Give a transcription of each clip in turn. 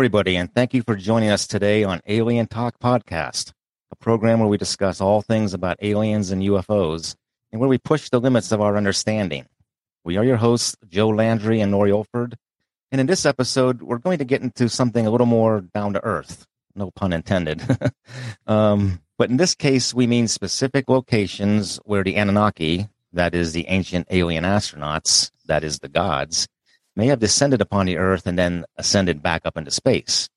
Everybody, and thank you for joining us today on Alien Talk Podcast, a program where we discuss all things about aliens and UFOs and where we push the limits of our understanding. We are your hosts, Joe Landry and Lori Olford, and in this episode, we're going to get into something a little more down to earth. No pun intended. um, but in this case, we mean specific locations where the Anunnaki, that is the ancient alien astronauts, that is the gods, may have descended upon the earth and then ascended back up into space,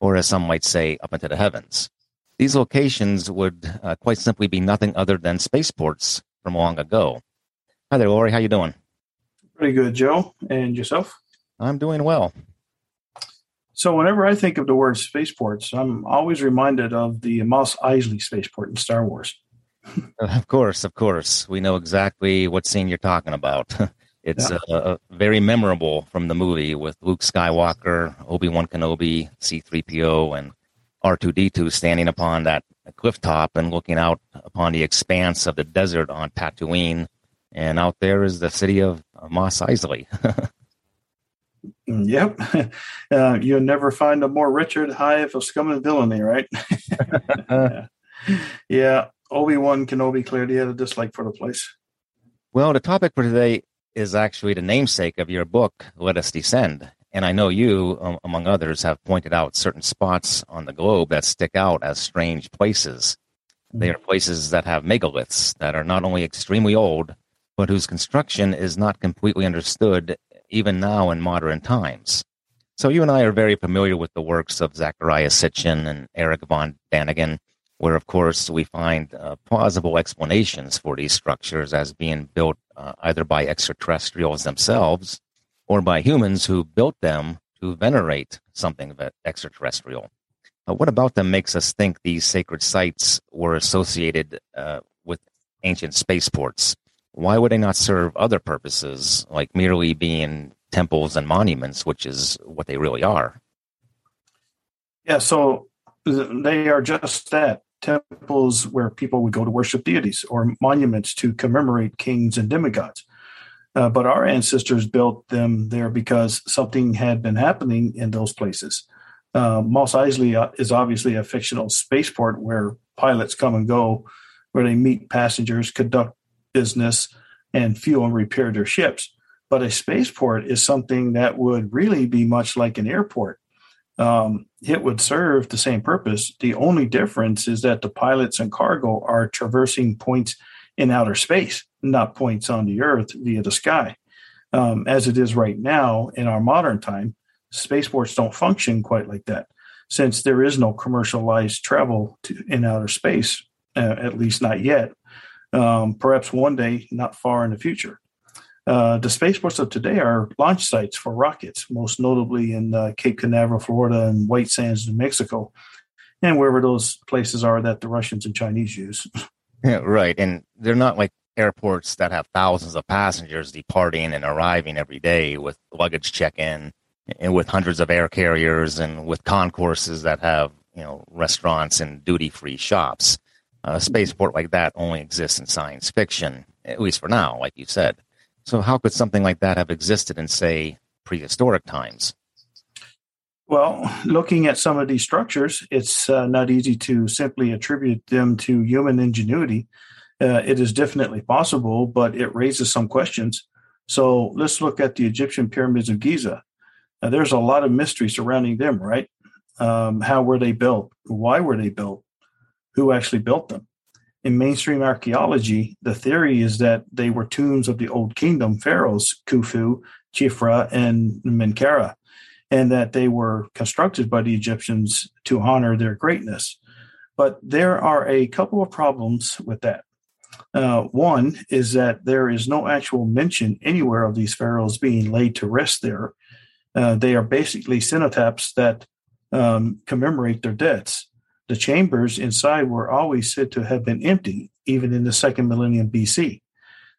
or as some might say, up into the heavens. These locations would uh, quite simply be nothing other than spaceports from long ago. Hi there, Lori. How you doing? Pretty good, Joe. And yourself? I'm doing well. So, whenever I think of the word spaceports, I'm always reminded of the Mos Eisley spaceport in Star Wars. of course, of course. We know exactly what scene you're talking about. It's yeah. uh, very memorable from the movie with Luke Skywalker, Obi Wan Kenobi, C3PO, and R2D2 standing upon that cliff top and looking out upon the expanse of the desert on Tatooine. And out there is the city of Mos Eisley. Yep. Uh, you'll never find a more Richard hive of scum and villainy, right? yeah. yeah. Obi Wan Kenobi clearly had a dislike for the place. Well, the topic for today is actually the namesake of your book, Let Us Descend. And I know you, um, among others, have pointed out certain spots on the globe that stick out as strange places. They are places that have megaliths that are not only extremely old, but whose construction is not completely understood even now in modern times. So you and I are very familiar with the works of Zecharia Sitchin and Eric von Däniken, where, of course, we find uh, plausible explanations for these structures as being built uh, either by extraterrestrials themselves or by humans who built them to venerate something extraterrestrial. Uh, what about them makes us think these sacred sites were associated uh, with ancient spaceports? Why would they not serve other purposes, like merely being temples and monuments, which is what they really are? Yeah, so they are just that temples where people would go to worship deities or monuments to commemorate kings and demigods. Uh, but our ancestors built them there because something had been happening in those places. Uh, Mos Eisley uh, is obviously a fictional spaceport where pilots come and go, where they meet passengers, conduct business, and fuel and repair their ships. But a spaceport is something that would really be much like an airport um, it would serve the same purpose. The only difference is that the pilots and cargo are traversing points in outer space, not points on the Earth via the sky. Um, as it is right now in our modern time, spaceports don't function quite like that, since there is no commercialized travel to, in outer space, uh, at least not yet. Um, perhaps one day, not far in the future. Uh, the spaceports of today are launch sites for rockets, most notably in uh, Cape Canaveral, Florida, and White Sands, New Mexico, and wherever those places are that the Russians and Chinese use. Yeah, right. And they're not like airports that have thousands of passengers departing and arriving every day with luggage check in and with hundreds of air carriers and with concourses that have, you know, restaurants and duty free shops. A spaceport like that only exists in science fiction, at least for now, like you said. So, how could something like that have existed in, say, prehistoric times? Well, looking at some of these structures, it's uh, not easy to simply attribute them to human ingenuity. Uh, it is definitely possible, but it raises some questions. So let's look at the Egyptian pyramids of Giza. Now, there's a lot of mystery surrounding them, right? Um, how were they built? Why were they built? Who actually built them? In mainstream archaeology, the theory is that they were tombs of the Old Kingdom pharaohs, Khufu, Khafre, and Menkaure, and that they were constructed by the Egyptians to honor their greatness. But there are a couple of problems with that. Uh, one is that there is no actual mention anywhere of these pharaohs being laid to rest there. Uh, they are basically cenotaphs that um, commemorate their deaths. The chambers inside were always said to have been empty, even in the second millennium BC.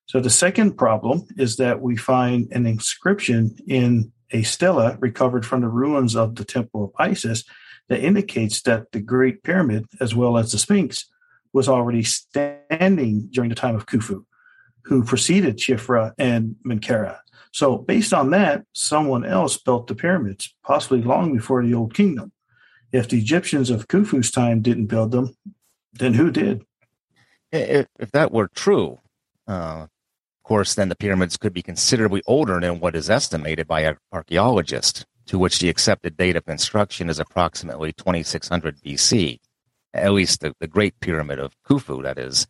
So the second problem is that we find an inscription in a stela recovered from the ruins of the Temple of Isis that indicates that the Great Pyramid, as well as the Sphinx, was already standing during the time of Khufu. who preceded Khafre and Menkaure. So, based on that, someone else built the pyramids, possibly long before the Old Kingdom. If the Egyptians of Khufu's time didn't build them, then who did? If, if that were true, uh, of course, then the pyramids could be considerably older than what is estimated by archaeologists, to which the accepted date of construction is approximately 2600 BC, at least the, the Great Pyramid of Khufu, that is,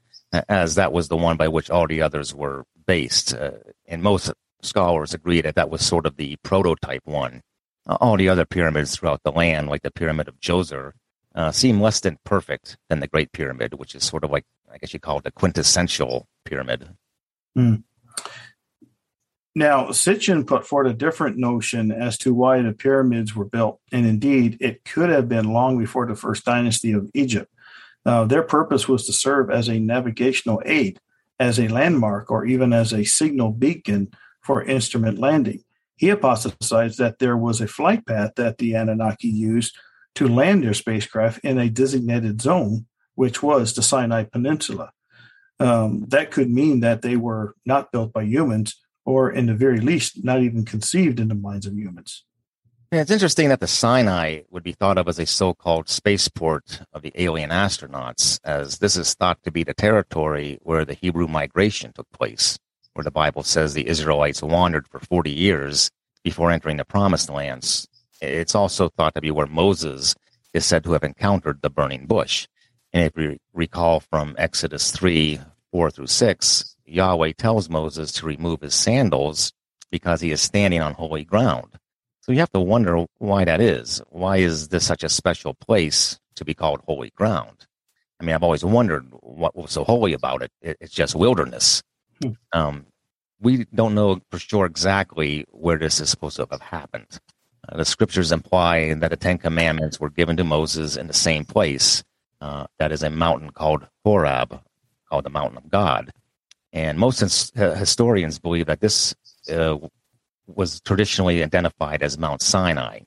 as that was the one by which all the others were based. Uh, and most scholars agree that that was sort of the prototype one. Uh, all the other pyramids throughout the land, like the Pyramid of Djoser, uh, seem less than perfect than the Great Pyramid, which is sort of like, I guess you call it the quintessential pyramid. Mm. Now, Sitchin put forward a different notion as to why the pyramids were built, and indeed, it could have been long before the first dynasty of Egypt. Uh, their purpose was to serve as a navigational aid, as a landmark, or even as a signal beacon for instrument landing. He hypothesized that there was a flight path that the Anunnaki used to land their spacecraft in a designated zone, which was the Sinai Peninsula. Um, that could mean that they were not built by humans, or in the very least, not even conceived in the minds of humans. Yeah, it's interesting that the Sinai would be thought of as a so called spaceport of the alien astronauts, as this is thought to be the territory where the Hebrew migration took place, where the Bible says the Israelites wandered for 40 years before entering the promised lands. It's also thought to be where Moses is said to have encountered the burning bush. And if we recall from Exodus 3 4 through 6, Yahweh tells Moses to remove his sandals because he is standing on holy ground. So you have to wonder why that is. Why is this such a special place to be called holy ground? I mean, I've always wondered what was so holy about it. it's just wilderness. Hmm. Um, we don't know for sure exactly where this is supposed to have happened. Uh, the scriptures imply that the Ten Commandments were given to Moses in the same place. Uh, that is a mountain called Horeb, called the Mountain of God. And most uh, historians believe that this uh, was traditionally identified as Mount Sinai,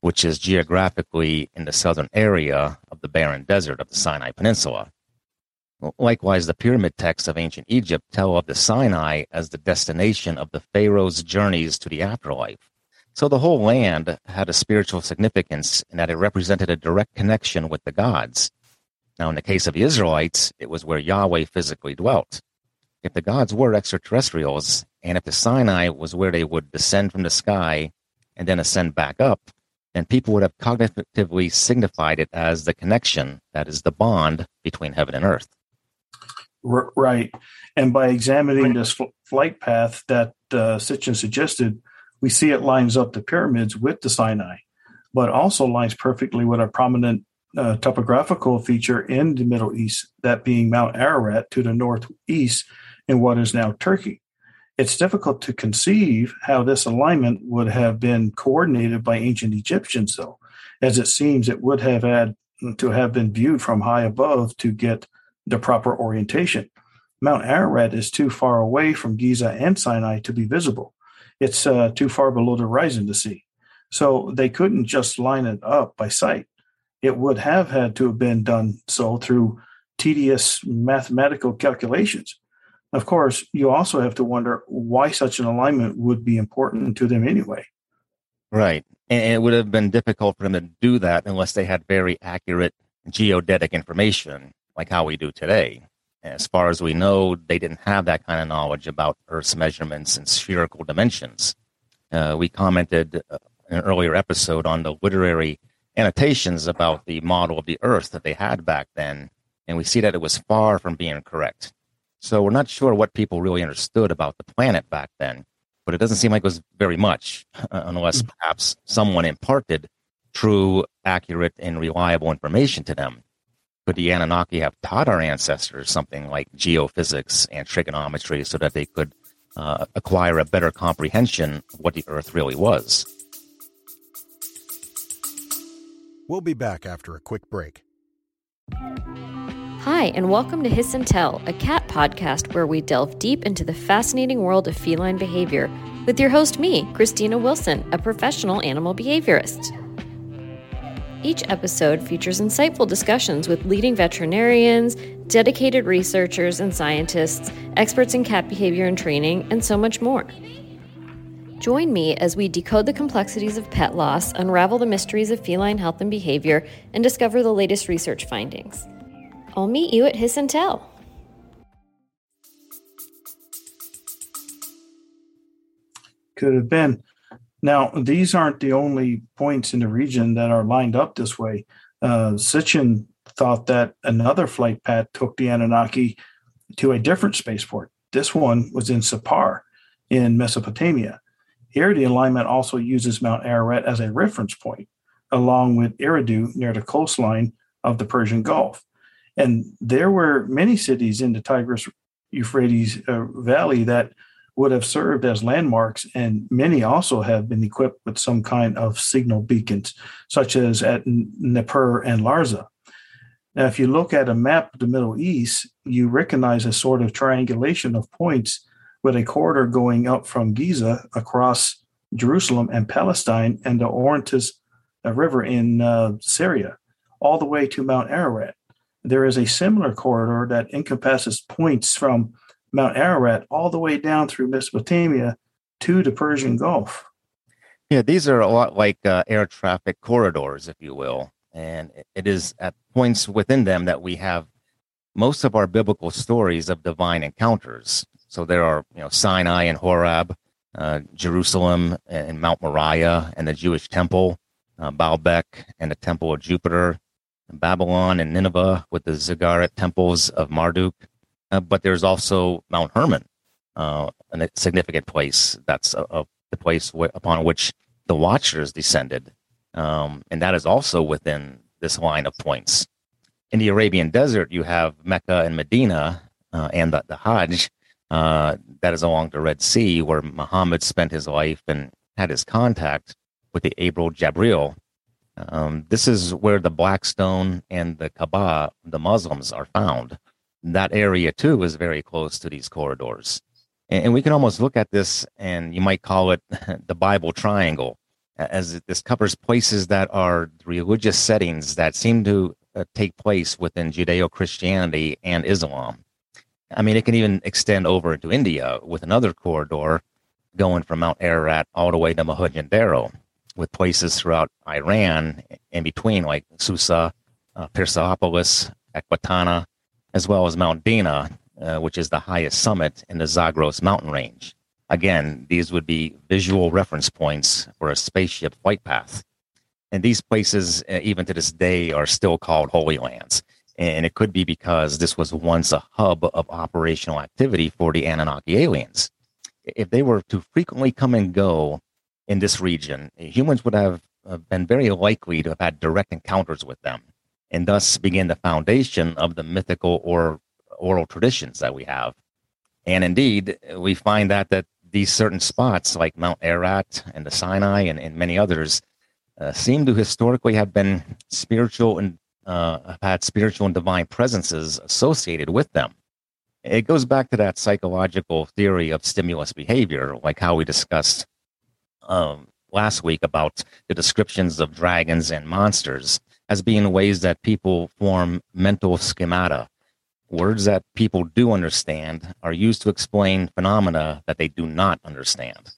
which is geographically in the southern area of the barren desert of the Sinai Peninsula. Likewise, the pyramid texts of ancient Egypt tell of the Sinai as the destination of the Pharaoh's journeys to the afterlife. So the whole land had a spiritual significance in that it represented a direct connection with the gods. Now, in the case of the Israelites, it was where Yahweh physically dwelt. If the gods were extraterrestrials, and if the Sinai was where they would descend from the sky and then ascend back up, then people would have cognitively signified it as the connection, that is the bond between heaven and earth. Right. And by examining this flight path that uh, Sitchin suggested, we see it lines up the pyramids with the Sinai, but also lines perfectly with a prominent uh, topographical feature in the Middle East, that being Mount Ararat to the northeast in what is now Turkey. It's difficult to conceive how this alignment would have been coordinated by ancient Egyptians, though, as it seems it would have had to have been viewed from high above to get the proper orientation. Mount Ararat is too far away from Giza and Sinai to be visible. It's uh, too far below the horizon to see. So they couldn't just line it up by sight. It would have had to have been done so through tedious mathematical calculations. Of course, you also have to wonder why such an alignment would be important to them anyway. Right. And it would have been difficult for them to do that unless they had very accurate geodetic information, like how we do today. As far as we know, they didn't have that kind of knowledge about Earth's measurements and spherical dimensions. Uh, we commented uh, in an earlier episode on the literary annotations about the model of the Earth that they had back then, and we see that it was far from being correct. So we're not sure what people really understood about the planet back then, but it doesn't seem like it was very much, uh, unless mm. perhaps someone imparted true, accurate, and reliable information to them. Could the Anunnaki have taught our ancestors something like geophysics and trigonometry so that they could uh, acquire a better comprehension of what the Earth really was? We'll be back after a quick break. Hi, and welcome to Hiss and Tell, a cat podcast where we delve deep into the fascinating world of feline behavior with your host, me, Christina Wilson, a professional animal behaviorist. Each episode features insightful discussions with leading veterinarians, dedicated researchers and scientists, experts in cat behavior and training, and so much more. Join me as we decode the complexities of pet loss, unravel the mysteries of feline health and behavior, and discover the latest research findings. I'll meet you at Hiss and Tell. Could have been. Now, these aren't the only points in the region that are lined up this way. Uh, Sitchin thought that another flight path took the Anunnaki to a different spaceport. This one was in Sippar in Mesopotamia. Here, the alignment also uses Mount Ararat as a reference point, along with Eridu near the coastline of the Persian Gulf. And there were many cities in the Tigris Euphrates uh, Valley that would have served as landmarks, and many also have been equipped with some kind of signal beacons, such as at Nippur and Larsa. Now, if you look at a map of the Middle East, you recognize a sort of triangulation of points with a corridor going up from Giza across Jerusalem and Palestine and the Orontes River in uh, Syria, all the way to Mount Ararat. There is a similar corridor that encompasses points from Mount Ararat all the way down through Mesopotamia to the Persian Gulf. Yeah, these are a lot like uh, air traffic corridors, if you will. And it is at points within them that we have most of our biblical stories of divine encounters. So there are, you know, Sinai and Horeb, uh, Jerusalem and Mount Moriah and the Jewish temple, uh, Baalbek and the temple of Jupiter, Babylon and Nineveh with the Ziggurat temples of Marduk, uh, but there's also Mount Hermon, uh, a significant place. That's a, a, the place upon which the Watchers descended. Um, and that is also within this line of points. In the Arabian desert, you have Mecca and Medina uh, and the, the Hajj. Uh, that is along the Red Sea, where Muhammad spent his life and had his contact with the Abel Jabril. Um, this is where the Black Stone and the Kaaba, the Muslims, are found that area too is very close to these corridors. And, we can almost look at this and you might call it the Bible triangle, as this covers places that are religious settings that seem to uh, take place within Judeo Christianity and Islam. I mean, it can even extend over into India with another corridor going from Mount Ararat all the way to Mohenjo-Daro, with places throughout Iran in between, like Susa, uh, Persepolis, Ekbatana, as well as Mount Dana, uh, which is the highest summit in the Zagros mountain range. Again, these would be visual reference points for a spaceship flight path. And these places, uh, even to this day, are still called Holy Lands. And it could be because this was once a hub of operational activity for the Anunnaki aliens. If they were to frequently come and go in this region, humans would have uh, been very likely to have had direct encounters with them and thus begin the foundation of the mythical or oral traditions that we have. And indeed, we find that that these certain spots, like Mount Ararat and the Sinai and, and many others, uh, seem to historically have been spiritual and uh, have had spiritual and divine presences associated with them. It goes back to that psychological theory of stimulus behavior, like how we discussed um, last week about the descriptions of dragons and monsters as being ways that people form mental schemata. Words that people do understand are used to explain phenomena that they do not understand.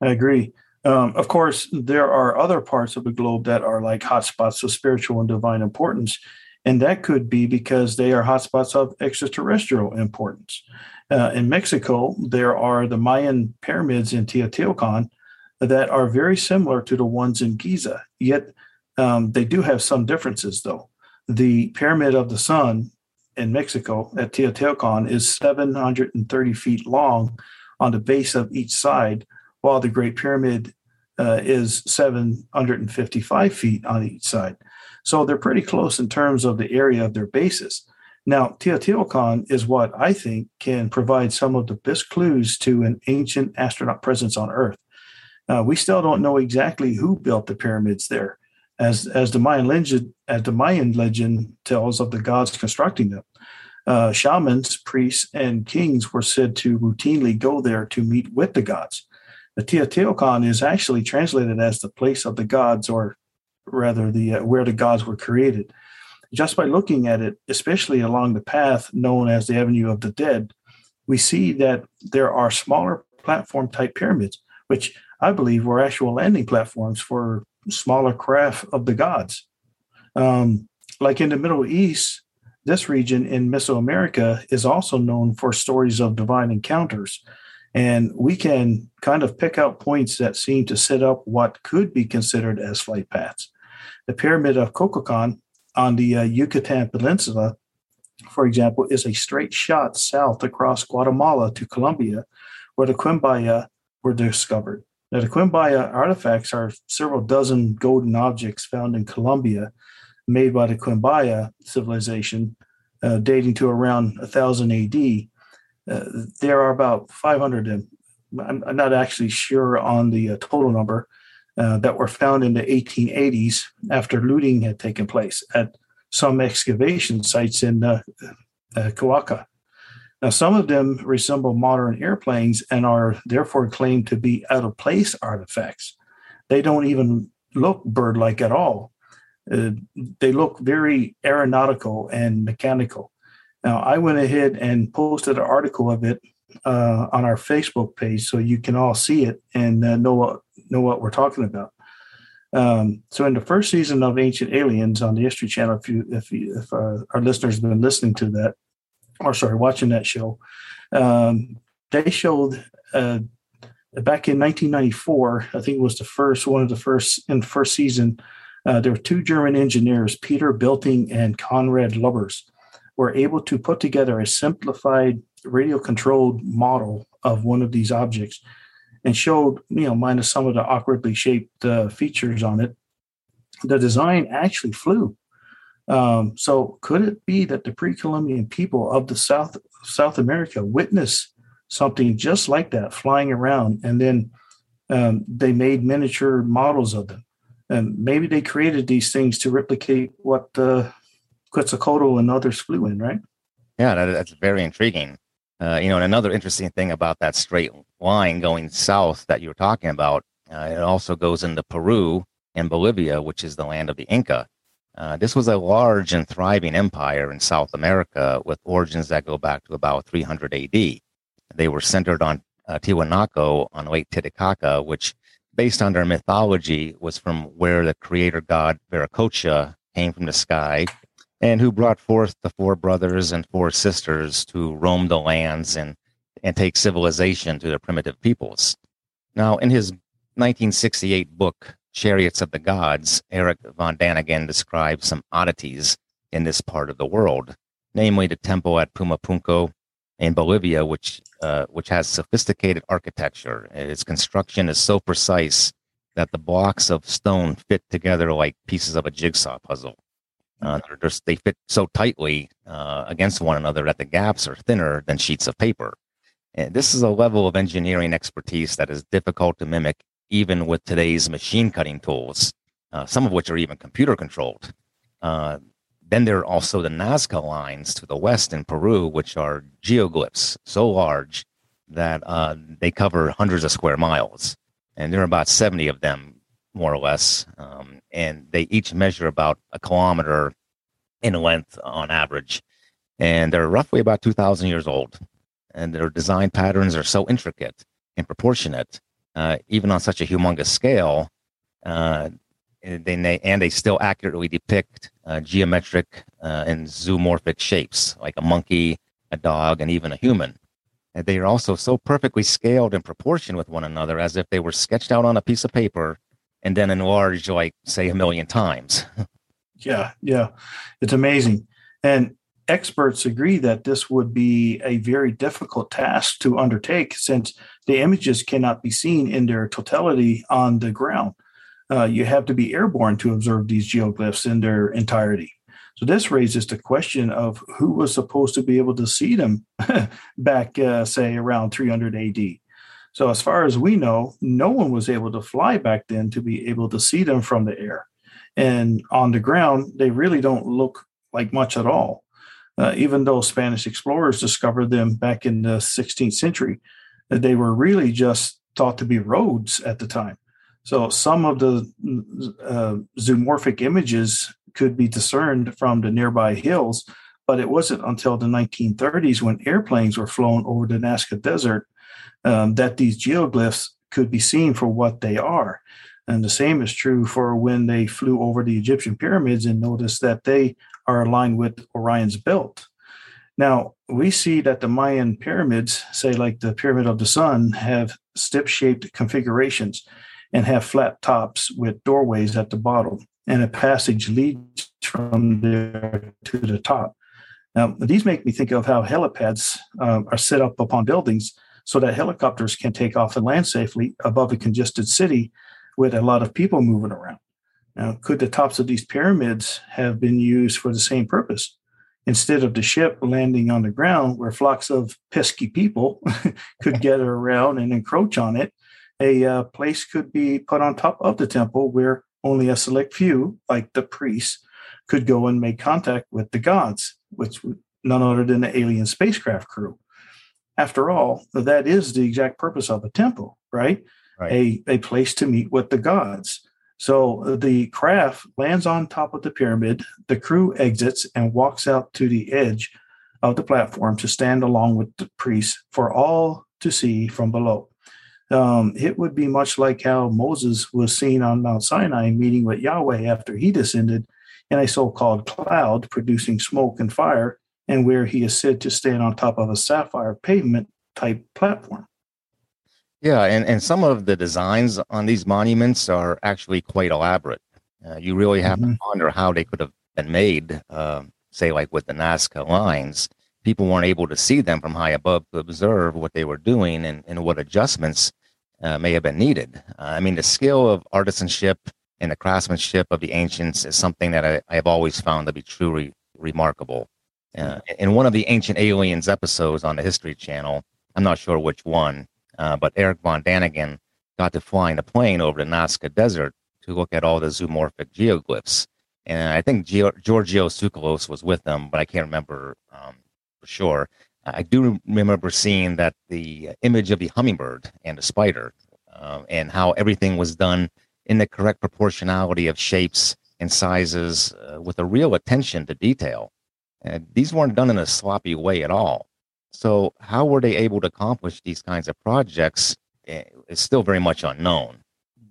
I agree. Um, of course, there are other parts of the globe that are like hotspots of spiritual and divine importance. And that could be because they are hotspots of extraterrestrial importance. Uh, in Mexico, there are the Mayan pyramids in Teotihuacan that are very similar to the ones in Giza, yet um, they do have some differences, though. The Pyramid of the Sun in Mexico at Teotihuacan is 730 feet long on the base of each side, while the Great Pyramid uh, is 755 feet on each side. So they're pretty close in terms of the area of their bases. Now, Teotihuacan is what I think can provide some of the best clues to an ancient astronaut presence on Earth. Uh, we still don't know exactly who built the pyramids there as as the Mayan legend as the Mayan legend tells of the gods constructing them. Uh, shamans, priests, and kings were said to routinely go there to meet with the gods. The Teotihuacan is actually translated as the place of the gods or rather the uh, where the gods were created. Just by looking at it, especially along the path known as the Avenue of the Dead, we see that there are smaller platform type pyramids, which I believe were actual landing platforms for smaller craft of the gods. Um, like in the Middle East, this region in Mesoamerica is also known for stories of divine encounters. And we can kind of pick out points that seem to set up what could be considered as flight paths. The Pyramid of Kukulkan on the uh, Yucatan Peninsula, for example, is a straight shot south across Guatemala to Colombia, where the Quimbaya were discovered. Now, the Quimbaya artifacts are several dozen golden objects found in Colombia made by the Quimbaya civilization, uh, dating to around 1000 AD. Uh, there are about 500, and I'm, I'm, not actually sure on the uh, total number, uh, that were found in the 1880s after looting had taken place at some excavation sites in uh, uh, Kawaka. Now, some of them resemble modern airplanes and are therefore claimed to be out of place artifacts. They don't even look bird like at all. Uh, they look very aeronautical and mechanical. Now, I went ahead and posted an article of it uh, on our Facebook page so you can all see it and uh, know what know what we're talking about. Um, so, in the first season of Ancient Aliens on the History Channel, if you if you, if our, uh, our listeners have been listening to that, or sorry, watching that show, um, they showed uh, back in 1994. I think it was the first one of the first in the first season uh, there were two German engineers, Peter Belting and Konrad Lubbers, were able to put together a simplified radio controlled model of one of these objects and showed, you know, minus some of the awkwardly shaped uh, features on it, the design actually flew. Um, so could it be that the pre-Columbian people of the South South America witnessed something just like that flying around, and then um, they made miniature models of them? and maybe they created these things to replicate what uh, Quetzalcoatl and others flew in, right? Yeah, that, that's very intriguing. Uh, you know, and another interesting thing about that straight line going south that you were talking about, uh, it also goes into Peru and Bolivia, which is the land of the Inca. Uh, this was a large and thriving empire in South America with origins that go back to about 300 AD. They were centered on uh, Tiwanaku on Lake Titicaca, which based on their mythology, was from where the creator god Viracocha came from the sky, and who brought forth the four brothers and four sisters to roam the lands and, and take civilization to the primitive peoples. Now, in his 1968 book, Chariots of the Gods, Eric von Daniken describes some oddities in this part of the world, namely the temple at Pumapunku in Bolivia, which uh, which has sophisticated architecture. Its construction is so precise that the blocks of stone fit together like pieces of a jigsaw puzzle. Uh, they fit so tightly uh, against one another that the gaps are thinner than sheets of paper. And this is a level of engineering expertise that is difficult to mimic even with today's machine cutting tools, uh, some of which are even computer controlled. Uh, then there are also the Nazca lines to the west in Peru, which are geoglyphs so large that uh, they cover hundreds of square miles. And there are about 70 of them, more or less. Um, and they each measure about a kilometer in length on average. And they're roughly about 2,000 years old. And their design patterns are so intricate and proportionate, uh, even on such a humongous scale, uh, and they, and they still accurately depict uh, geometric uh, and zoomorphic shapes, like a monkey, a dog, and even a human. And they are also so perfectly scaled in proportion with one another as if they were sketched out on a piece of paper and then enlarged, like, say, a million times. yeah, yeah. It's amazing. And experts agree that this would be a very difficult task to undertake since the images cannot be seen in their totality on the ground uh, you have to be airborne to observe these geoglyphs in their entirety. So this raises the question of who was supposed to be able to see them back, uh, say, around 300 AD. So as far as we know, no one was able to fly back then to be able to see them from the air. And on the ground, they really don't look like much at all. Uh, even though Spanish explorers discovered them back in the 16th century, they were really just thought to be roads at the time. So some of the uh, zoomorphic images could be discerned from the nearby hills, but it wasn't until the 1930s when airplanes were flown over the Nazca Desert um, that these geoglyphs could be seen for what they are. And the same is true for when they flew over the Egyptian pyramids and noticed that they are aligned with Orion's belt. Now, we see that the Mayan pyramids, say like the Pyramid of the Sun, have stip shaped configurations and have flat tops with doorways at the bottom, and a passage leads from there to the top. Now, these make me think of how helipads uh, are set up upon buildings so that helicopters can take off and land safely above a congested city with a lot of people moving around. Now, could the tops of these pyramids have been used for the same purpose? Instead of the ship landing on the ground where flocks of pesky people could gather around and encroach on it, a uh, place could be put on top of the temple where only a select few, like the priests, could go and make contact with the gods, which none other than the alien spacecraft crew. After all, that is the exact purpose of a temple, right? Right. A, a place to meet with the gods. So uh, the craft lands on top of the pyramid, the crew exits and walks out to the edge of the platform to stand along with the priests for all to see from below. Um, it would be much like how Moses was seen on Mount Sinai meeting with Yahweh after he descended in a so called cloud producing smoke and fire, and where he is said to stand on top of a sapphire pavement type platform. Yeah, and, and some of the designs on these monuments are actually quite elaborate. Uh, you really have mm-hmm. to wonder how they could have been made, uh, say, like with the Nazca lines. People weren't able to see them from high above to observe what they were doing and, and what adjustments uh, may have been needed. Uh, I mean, the skill of artisanship and the craftsmanship of the ancients is something that I, I have always found to be truly remarkable. Uh, in one of the Ancient Aliens episodes on the History Channel, I'm not sure which one, uh, but Eric Von Daniken got to fly in a plane over the Nazca Desert to look at all the zoomorphic geoglyphs. And I think Giorgio Tsoukalos was with them, but I can't remember um, for sure. I do remember seeing that the image of the hummingbird and the spider, uh, and how everything was done in the correct proportionality of shapes and sizes uh, with a real attention to detail. And these weren't done in a sloppy way at all. So, how were they able to accomplish these kinds of projects? Eh, is still very much unknown.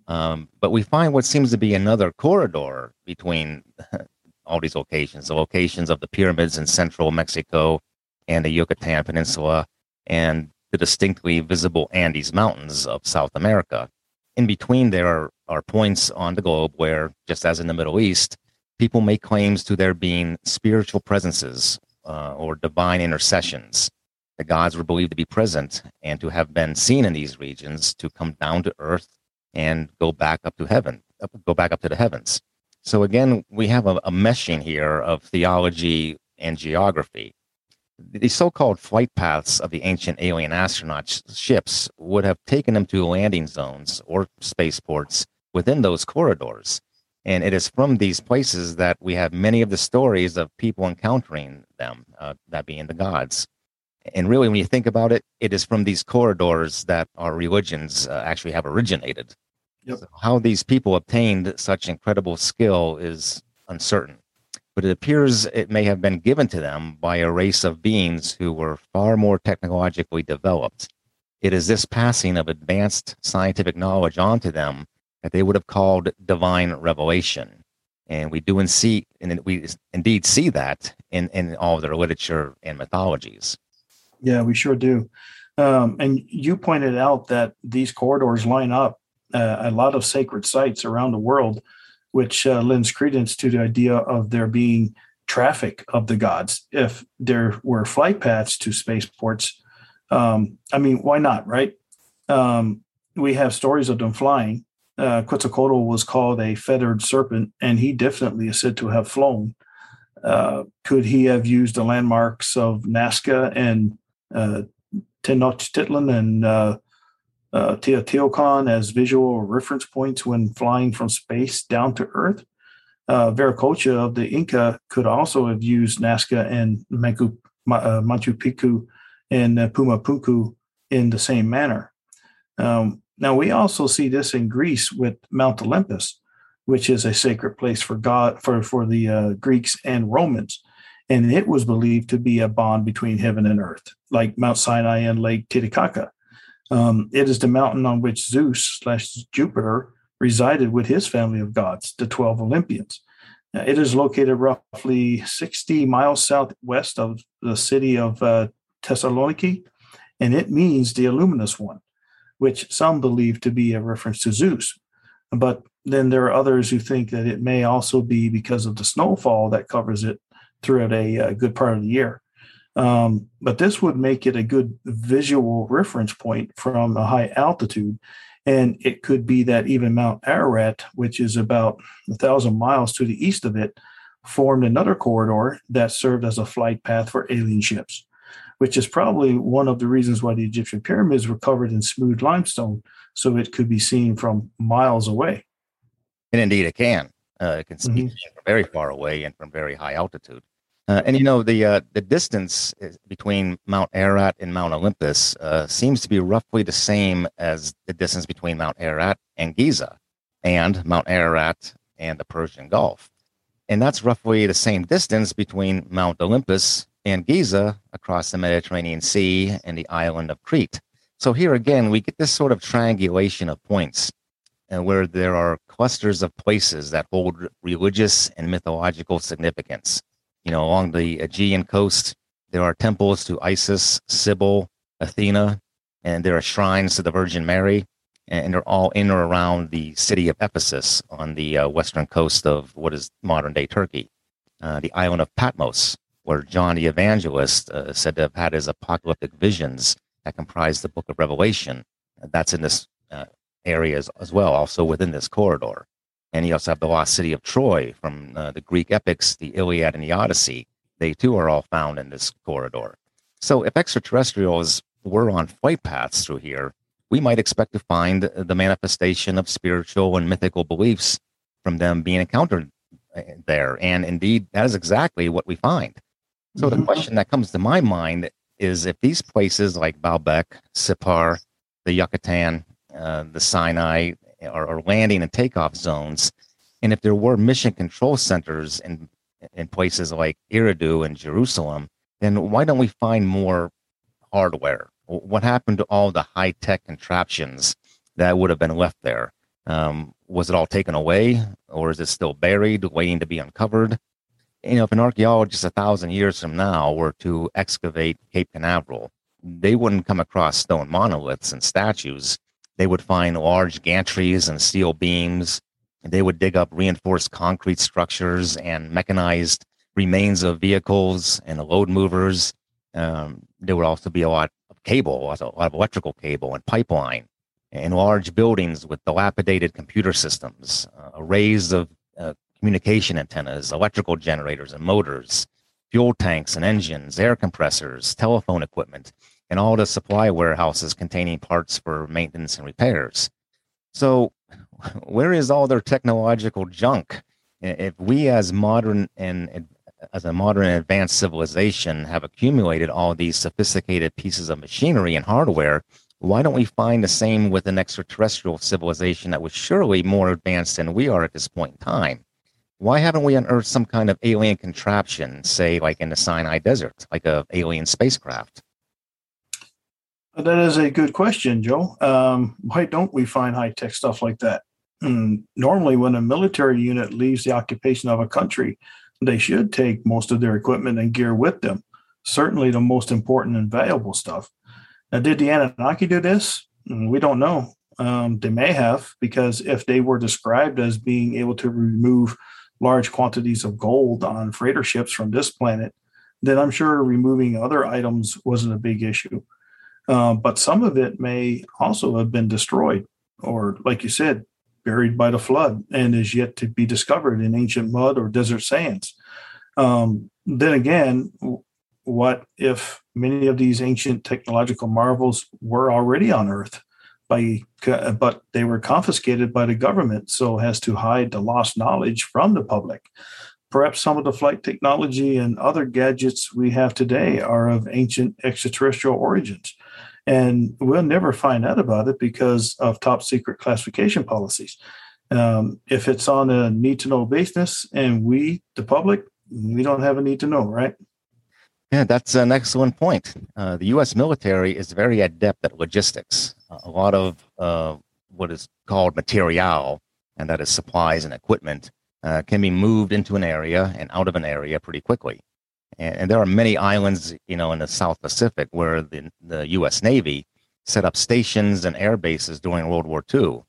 Um, but we find what seems to be another corridor between all these locations the locations of the pyramids in central Mexico and the Yucatan Peninsula, and the distinctly visible Andes Mountains of South America. In between, there are, are points on the globe where, just as in the Middle East, people make claims to there being spiritual presences uh, or divine intercessions the gods were believed to be present and to have been seen in these regions to come down to earth and go back up to heaven, go back up to the heavens. So again, we have a, a meshing here of theology and geography. The so-called flight paths of the ancient alien astronaut ships would have taken them to landing zones or spaceports within those corridors. And it is from these places that we have many of the stories of people encountering them, uh, that being the gods. And really, when you think about it, it is from these corridors that our religions uh, actually have originated. Yep. So how these people obtained such incredible skill is uncertain. But it appears it may have been given to them by a race of beings who were far more technologically developed. It is this passing of advanced scientific knowledge onto them that they would have called divine revelation. And we do and see, and we indeed see that in, in all of their literature and mythologies. Yeah, we sure do. Um, and you pointed out that these corridors line up uh, a lot of sacred sites around the world, which uh, lends credence to the idea of there being traffic of the gods. If there were flight paths to spaceports, um, I mean, why not, right? Um, we have stories of them flying. Uh, Quetzalcoatl was called a feathered serpent, and he definitely is said to have flown. Uh, could he have used the landmarks of Nazca and uh, Tenochtitlan and uh, uh, Teotihuacan as visual reference points when flying from space down to Earth. Uh, Viracocha of the Inca could also have used Nazca and Mancu, uh, Machu Picchu and uh, Pumapunku in the same manner. Um, Now, we also see this in Greece with Mount Olympus, which is a sacred place for God for, for the uh, Greeks and Romans. And it was believed to be a bond between heaven and earth, like Mount Sinai and Lake Titicaca. Um, it is the mountain on which Zeus slash Jupiter resided with his family of gods, the 12 Olympians. Now, it is located roughly 60 miles southwest of the city of uh, Thessaloniki, and it means the luminous one, which some believe to be a reference to Zeus. But then there are others who think that it may also be because of the snowfall that covers it throughout a, a good part of the year. Um, but this would make it a good visual reference point from a high altitude. And it could be that even Mount Ararat, which is about a thousand miles to the east of it, formed another corridor that served as a flight path for alien ships, which is probably one of the reasons why the Egyptian pyramids were covered in smooth limestone, so it could be seen from miles away. And indeed, it can. Uh, it can see mm-hmm. from very far away and from very high altitude. Uh, and you know the uh, the distance between Mount Ararat and Mount Olympus uh, seems to be roughly the same as the distance between Mount Ararat and Giza, and Mount Ararat and the Persian Gulf, and that's roughly the same distance between Mount Olympus and Giza across the Mediterranean Sea and the island of Crete. So here again, we get this sort of triangulation of points, uh, where there are clusters of places that hold religious and mythological significance you know, along the Aegean coast, there are temples to Isis, Sybil, Athena, and there are shrines to the Virgin Mary, and they're all in or around the city of Ephesus on the uh, western coast of what is modern day Turkey. Uh, the island of Patmos, where John the Evangelist uh, said to have had his apocalyptic visions that comprise the book of Revelation. That's in this uh, area as, as well, also within this corridor. And you also have the lost city of Troy from uh, the Greek epics, the Iliad and the Odyssey. They too are all found in this corridor. So if extraterrestrials were on flight paths through here, we might expect to find the manifestation of spiritual and mythical beliefs from them being encountered uh, there. And indeed, that is exactly what we find. So mm-hmm. the question that comes to my mind is if these places like Baalbek, Sippar, the Yucatan, uh, the Sinai, or, or landing and takeoff zones. And if there were mission control centers in in places like Eridu and Jerusalem, then why don't we find more hardware? What happened to all the high tech contraptions that would have been left there? Um, was it all taken away, or is it still buried, waiting to be uncovered? You know, if an archaeologist a thousand years from now were to excavate Cape Canaveral, they wouldn't come across stone monoliths and statues they would find large gantries and steel beams. They would dig up reinforced concrete structures and mechanized remains of vehicles and load movers. Um, there would also be a lot of cable, a lot of electrical cable and pipeline, and large buildings with dilapidated computer systems, uh, arrays of uh, communication antennas, electrical generators and motors, fuel tanks and engines, air compressors, telephone equipment, and all the supply warehouses containing parts for maintenance and repairs. So, where is all their technological junk? If we, as modern and as a modern advanced civilization, have accumulated all these sophisticated pieces of machinery and hardware, why don't we find the same with an extraterrestrial civilization that was surely more advanced than we are at this point in time? Why haven't we unearthed some kind of alien contraption, say, like in the Sinai Desert, like a alien spacecraft? That is a good question, Joe. Um, why don't we find high tech stuff like that? Mm, normally, when a military unit leaves the occupation of a country, they should take most of their equipment and gear with them. Certainly, the most important and valuable stuff. Now, did the Anunnaki do this? Mm, we don't know. Um, they may have, because if they were described as being able to remove large quantities of gold on freighter ships from this planet, then I'm sure removing other items wasn't a big issue. Uh, but some of it may also have been destroyed, or like you said, buried by the flood and is yet to be discovered in ancient mud or desert sands. Um, then again, what if many of these ancient technological marvels were already on Earth? By, but they were confiscated by the government so as to hide the lost knowledge from the public. Perhaps some of the flight technology and other gadgets we have today are of ancient extraterrestrial origins And we'll never find out about it because of top secret classification policies. Um, if it's on a need to know basis and we, the public, we don't have a need to know, right? Yeah, that's an excellent point. Uh, the U.S. military is very adept at logistics. A lot of uh, what is called material, and that is supplies and equipment, uh, can be moved into an area and out of an area pretty quickly. And, and, there are many islands, you know, in the South Pacific where the, the U.S. Navy set up stations and air bases during World War II.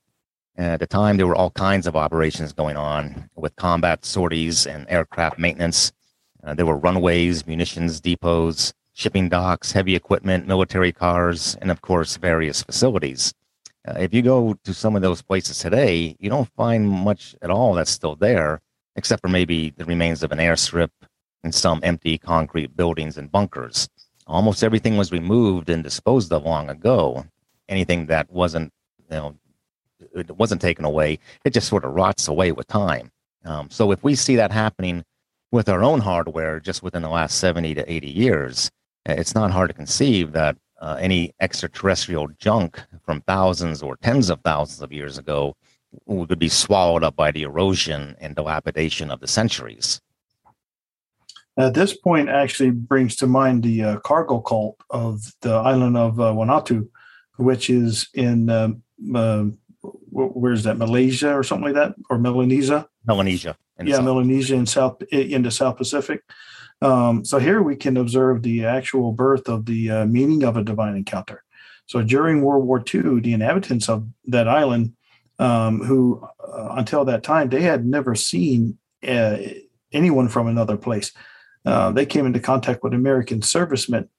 And at the time, there were all kinds of operations going on with combat sorties and aircraft maintenance. Uh, there were runways, munitions depots, shipping docks, heavy equipment, military cars, and of course, various facilities. Uh, if you go to some of those places today, you don't find much at all that's still there, except for maybe the remains of an airstrip and some empty concrete buildings and bunkers. Almost everything was removed and disposed of long ago. Anything that wasn't, you know, it wasn't taken away, it just sort of rots away with time. Um, so if we see that happening with our own hardware just within the last 70 to 80 years, it's not hard to conceive that uh, any extraterrestrial junk from thousands or tens of thousands of years ago would be swallowed up by the erosion and dilapidation of the centuries. At this point, actually brings to mind the uh, cargo cult of the island of uh, Vanuatu, which is in um, uh, where's that Malaysia or something like that, or Melanesia? Melanesia. Yeah, South. Melanesia in South in the South Pacific. Um, so here we can observe the actual birth of the uh, meaning of a divine encounter. So during World War II, the inhabitants of that island, um, who uh, until that time they had never seen uh, anyone from another place, uh, they came into contact with American servicemen.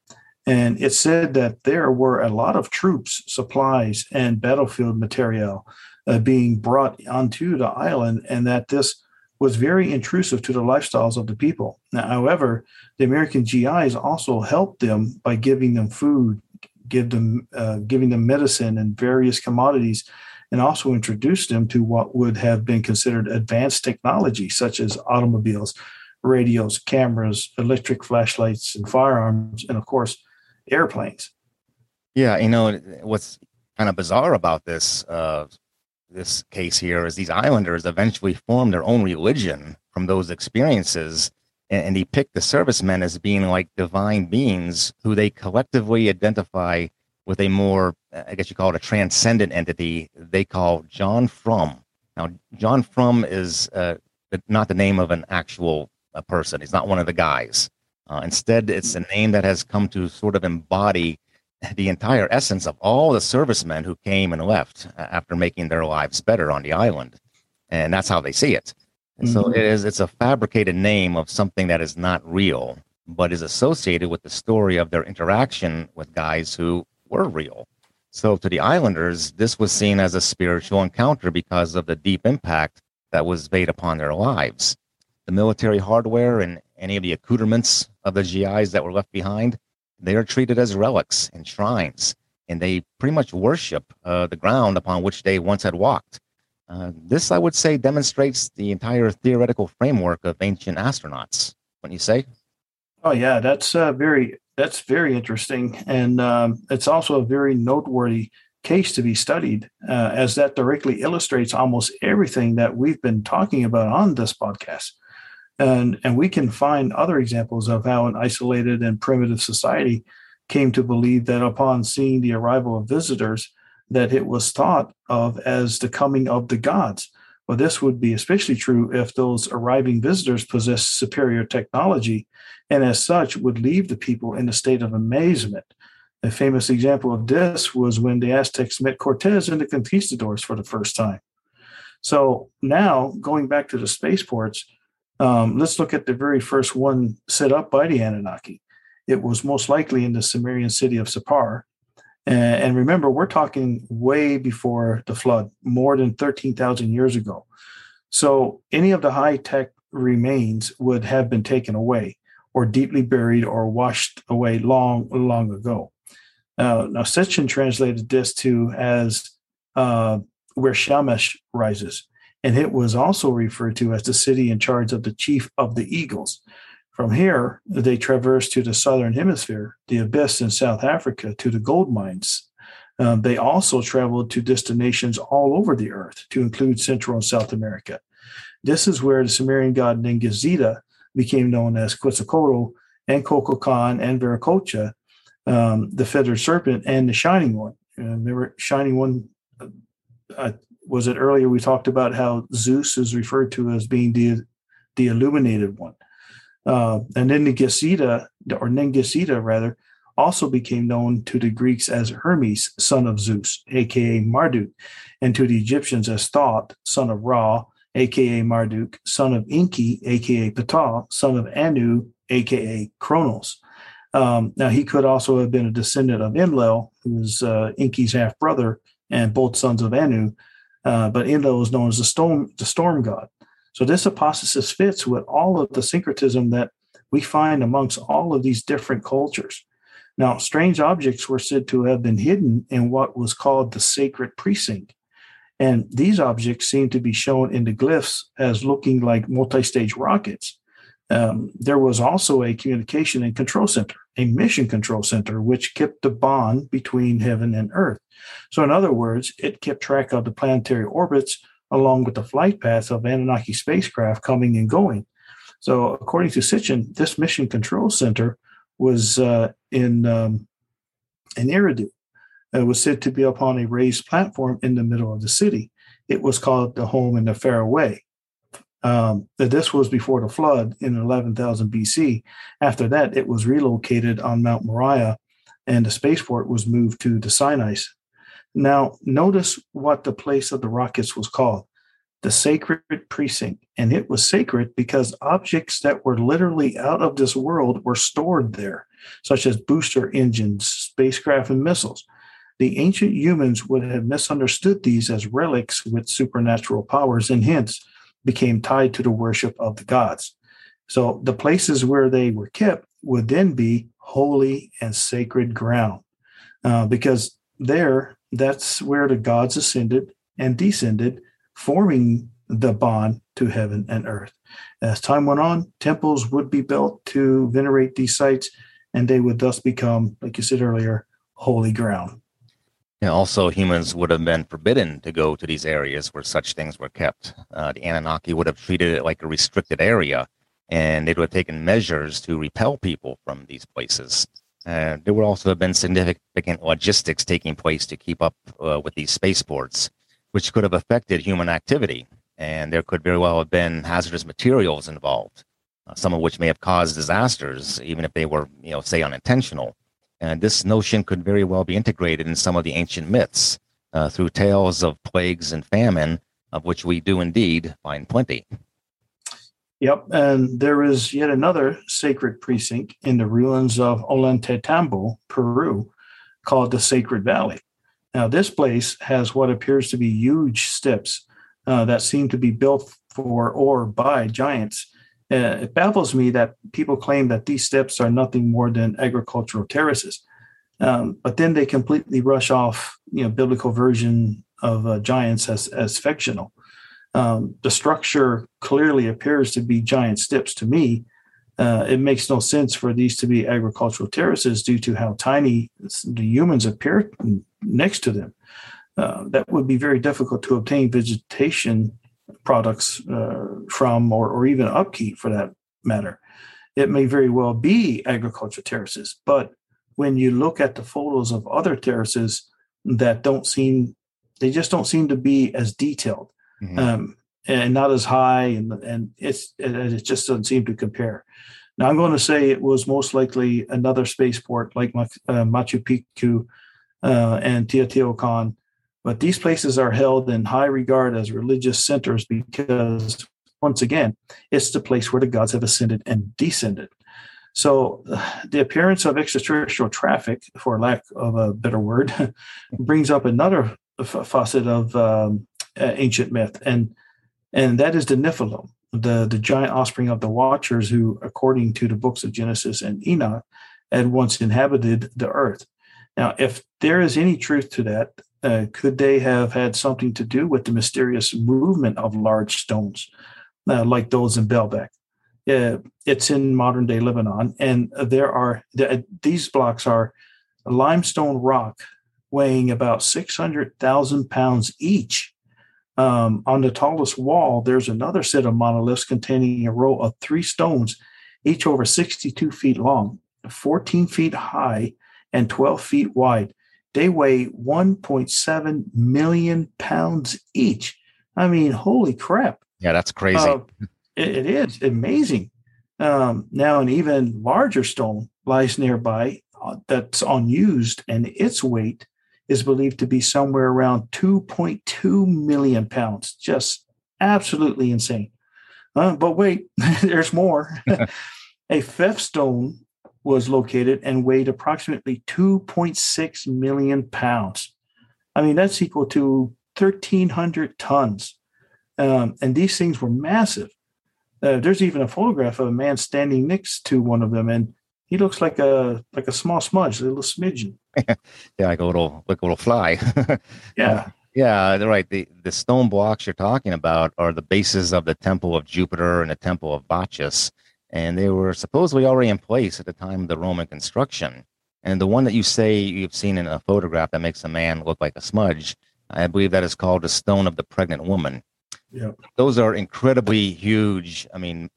And it said that there were a lot of troops, supplies, and battlefield material uh, being brought onto the island, and that this was very intrusive to the lifestyles of the people. Now, however, the American GIs also helped them by giving them food, give them uh, giving them medicine and various commodities, and also introduced them to what would have been considered advanced technology, such as automobiles, radios, cameras, electric flashlights, and firearms, and of course, airplanes. Yeah, you know what's kind of bizarre about this uh, this case here is these islanders eventually formed their own religion from those experiences and, and depict the servicemen as being like divine beings who they collectively identify with a more i guess you call it a transcendent entity they call john frum now john frum is uh, not the name of an actual uh, person he's not one of the guys uh, instead it's a name that has come to sort of embody the entire essence of all the servicemen who came and left after making their lives better on the island. And that's how they see it. Mm-hmm. So it is it's a fabricated name of something that is not real, but is associated with the story of their interaction with guys who were real. So to the islanders, this was seen as a spiritual encounter because of the deep impact that was made upon their lives. The military hardware and any of the accoutrements of the GIs that were left behind they are treated as relics and shrines, and they pretty much worship uh, the ground upon which they once had walked. Uh, this, I would say, demonstrates the entire theoretical framework of ancient astronauts. Wouldn't you say? Oh yeah, that's uh, very that's very interesting, and um, it's also a very noteworthy case to be studied, uh, as that directly illustrates almost everything that we've been talking about on this podcast. And, and we can find other examples of how an isolated and primitive society came to believe that upon seeing the arrival of visitors, that it was thought of as the coming of the gods. Well, this would be especially true if those arriving visitors possessed superior technology, and as such would leave the people in a state of amazement. A famous example of this was when the Aztecs met Cortez and the conquistadors for the first time. So now, going back to the spaceports, um, let's look at the very first one set up by the Anunnaki. It was most likely in the Sumerian city of Sippar. And, remember, we're talking way before the flood, more than 13,000 years ago. So any of the high tech remains would have been taken away or deeply buried or washed away long, long ago. Uh, now, Sitchin translated this to as uh, where Shamash rises and it was also referred to as the city in charge of the chief of the eagles. From here, they traversed to the southern hemisphere, the abyss in South Africa, to the gold mines. Um, they also traveled to destinations all over the earth, to include Central and South America. This is where the Sumerian god Ningishzida became known as Quetzalcoatl and Kukulkan and Viracocha, um, the feathered serpent and the shining one. And remember, shining one. Uh, was it earlier we talked about how Zeus is referred to as being the the illuminated one, uh, and then the Gesida or Ningishzida rather also became known to the Greeks as Hermes, son of Zeus, aka Marduk, and to the Egyptians as Thoth, son of Ra, aka Marduk, son of Enki, aka Ptah, son of Anu, aka Kronos. Um, now, he could also have been a descendant of Enlil, who was uh, half brother, and both sons of Anu. Uh, but Enlil was known as the storm, the storm god. So this hypothesis fits with all of the syncretism that we find amongst all of these different cultures. Now, strange objects were said to have been hidden in what was called the sacred precinct. And these objects seem to be shown in the glyphs as looking like multi stage rockets. Um, there was also a communication and control center, a mission control center, which kept the bond between heaven and earth. So, in other words, it kept track of the planetary orbits along with the flight paths of Anunnaki spacecraft coming and going. So, according to Sitchin, this mission control center was uh, in um, in Eridu. It was said to be upon a raised platform in the middle of the city. It was called the Home in the Faraway. Um, this was before the flood in 11,000 BC. After that, it was relocated on Mount Moriah, and the spaceport was moved to the Sinai. Now, notice what the place of the rockets was called the sacred precinct. And it was sacred because objects that were literally out of this world were stored there, such as booster engines, spacecraft, and missiles. The ancient humans would have misunderstood these as relics with supernatural powers and hence became tied to the worship of the gods. So the places where they were kept would then be holy and sacred ground uh, because there, that's where the gods ascended and descended forming the bond to heaven and earth. As time went on, temples would be built to venerate these sites, and they would thus become, like you said earlier, holy ground. And also, humans would have been forbidden to go to these areas where such things were kept. Uh, the Anunnaki would have treated it like a restricted area, and they would have taken measures to repel people from these places. Uh, there would also have been significant logistics taking place to keep up uh, with these spaceports which could have affected human activity. And there could very well have been hazardous materials involved, uh, some of which may have caused disasters, even if they were, you know, say unintentional. And this notion could very well be integrated in some of the ancient myths uh, through tales of plagues and famine, of which we do indeed find plenty. Yep, and there is yet another sacred precinct in the ruins of Ollantaytambo, Peru, called the Sacred Valley. Now, this place has what appears to be huge steps uh, that seem to be built for or by giants. Uh, it baffles me that people claim that these steps are nothing more than agricultural terraces. Um, but then they completely rush off, you know, biblical version of uh, giants as as fictional. Um, the structure clearly appears to be giant steps to me, uh, it makes no sense for these to be agricultural terraces due to how tiny the humans appear next to them. Uh, that would be very difficult to obtain vegetation products uh, from, or, or even upkeep for that matter. It may very well be agricultural terraces, but when you look at the photos of other terraces that don't seem, they just don't seem to be as detailed. Mm-hmm. Um, and not as high, and and it's it, it just doesn't seem to compare. Now I'm going to say it was most likely another spaceport like uh, Machu Picchu uh, and Teotihuacan, but these places are held in high regard as religious centers because once again, it's the place where the gods have ascended and descended. So, the appearance of extraterrestrial traffic, for lack of a better word, brings up another facet of um, ancient myth, and and that is the Nephilim, the, the giant offspring of the Watchers, who, according to the books of Genesis and Enoch, had once inhabited the earth. Now, if there is any truth to that, uh, could they have had something to do with the mysterious movement of large stones, uh, like those in Baalbek? Uh, it's in modern day Lebanon, and there are these blocks are limestone rock weighing about six hundred thousand pounds each. Um, on the tallest wall, there's another set of monoliths containing a row of three stones, each over 62 feet long, 14 feet high, and 12 feet wide. They weigh 1.7 million pounds each. I mean, holy crap. Yeah, that's crazy. Uh, it, it is amazing. Um, now, an even larger stone lies nearby uh, that's unused, and its weight is believed to be somewhere around 2.2 million pounds. Just absolutely insane. Uh, but wait, there's more. a fifth stone was located and weighed approximately 2.6 million pounds. I mean, that's equal to 1,300 tons. Um, and these things were massive. Uh, there's even a photograph of a man standing next to one of them, and he looks like a like a small smudge, a little smidgen. yeah, like a little like a little fly. yeah. Uh, yeah, right. The the stone blocks you're talking about are the bases of the temple of Jupiter and the temple of Bacchus, and they were supposedly already in place at the time of the Roman construction. And the one that you say you've seen in a photograph that makes a man look like a smudge, I believe that is called the stone of the pregnant woman. Yeah. Those are incredibly huge. I mean,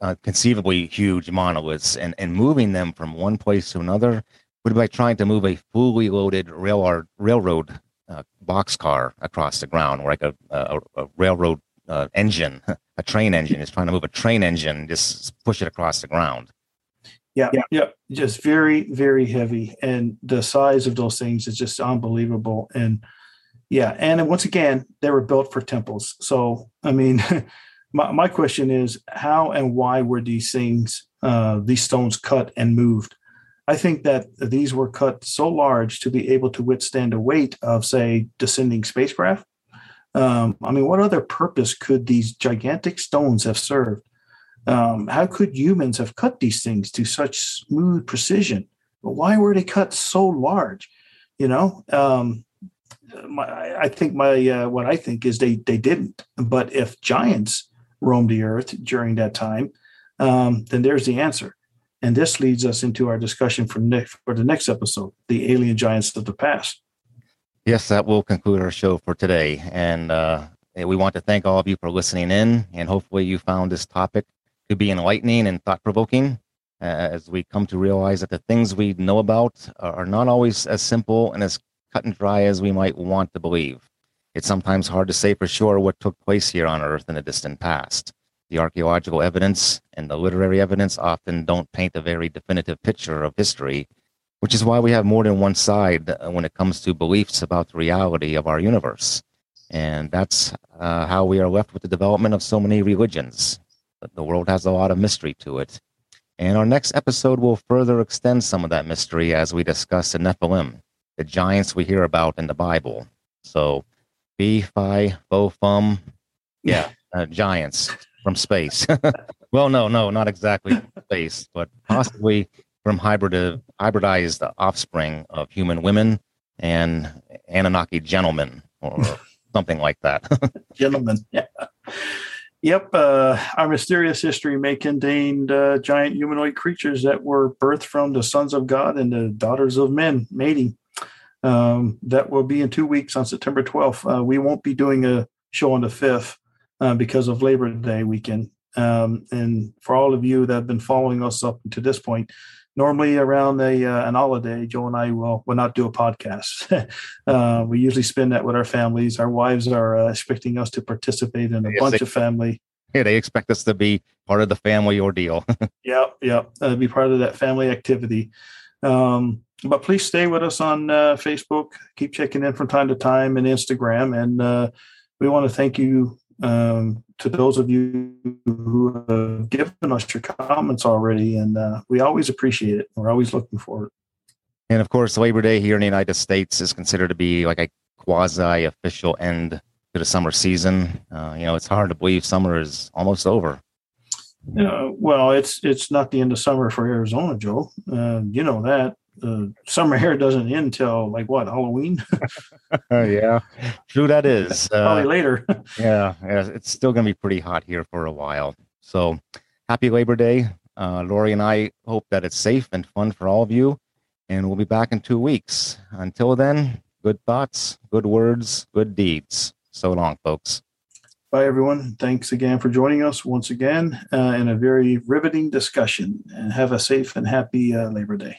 unconceivably huge monoliths, and, and moving them from one place to another would be like trying to move a fully loaded railroad railroad uh, boxcar across the ground, or like a, a, a railroad uh, engine, a train engine is trying to move a train engine, just push it across the ground. Yeah, yeah, yeah, just very, very heavy, and the size of those things is just unbelievable. And yeah, and once again, they were built for temples. So, I mean, my, my question is how and why were these things, uh, these stones cut and moved? I think that these were cut so large to be able to withstand the weight of, say, descending spacecraft. Um, I mean, what other purpose could these gigantic stones have served? Um, how could humans have cut these things to such smooth precision? Why were they cut so large? You know, um, my, I think my uh, what I think is they they didn't. But if giants roamed the earth during that time, um, then there's the answer. And this leads us into our discussion for next for the next episode, the alien giants of the past. Yes, that will conclude our show for today. And uh, we want to thank all of you for listening in. And hopefully, you found this topic to be enlightening and thought provoking uh, as we come to realize that the things we know about are not always as simple and as cut and dry as we might want to believe. It's sometimes hard to say for sure what took place here on Earth in the distant past. The archaeological evidence and the literary evidence often don't paint a very definitive picture of history, which is why we have more than one side uh, when it comes to beliefs about the reality of our universe. And that's uh, how we are left with the development of so many religions. The world has a lot of mystery to it. And our next episode will further extend some of that mystery as we discuss the Nephilim, the giants we hear about in the Bible. So, B, Phi, Bo, Fum, yeah, uh, giants from space. well, no, no, not exactly space, but possibly from hybrid, hybridized offspring of human women and Anunnaki gentlemen or something like that. gentlemen, yeah. Yep, uh, our mysterious history may contain uh, giant humanoid creatures that were birthed from the sons of God and the daughters of men mating. Um, that will be in two weeks on September 12th. Uh, we won't be doing a show on the 5th uh, because of Labor Day weekend. Um, and for all of you that have been following us up to this point, normally around a, uh, an holiday, Joe and I will, will not do a podcast. uh, we usually spend that with our families. Our wives are uh, expecting us to participate in a yes, bunch they, of family. Yeah, they expect us to be part of the family ordeal. yeah, yeah, uh, be part of that family activity. Um, but please stay with us on uh, Facebook. Keep checking in from time to time and Instagram. And uh, we want to thank you um, to those of you who have given us your comments already. And uh, we always appreciate it. We're always looking for it. And of course, Labor Day here in the United States is considered to be like a quasi official end to the summer season. Uh, you know, it's hard to believe summer is almost over. Uh, well, it's it's not the end of summer for Arizona, Joe. Uh, you know that uh, summer here doesn't end till like what Halloween. yeah, true. That is probably uh, later. yeah, yeah, it's still going to be pretty hot here for a while. So happy Labor Day. Uh, Lori and I hope that it's safe and fun for all of you. And we'll be back in two weeks. Until then, good thoughts, good words, good deeds. So long, folks. Bye, everyone. Thanks again for joining us once again uh, in a very riveting discussion. And have a safe and happy uh, Labor Day.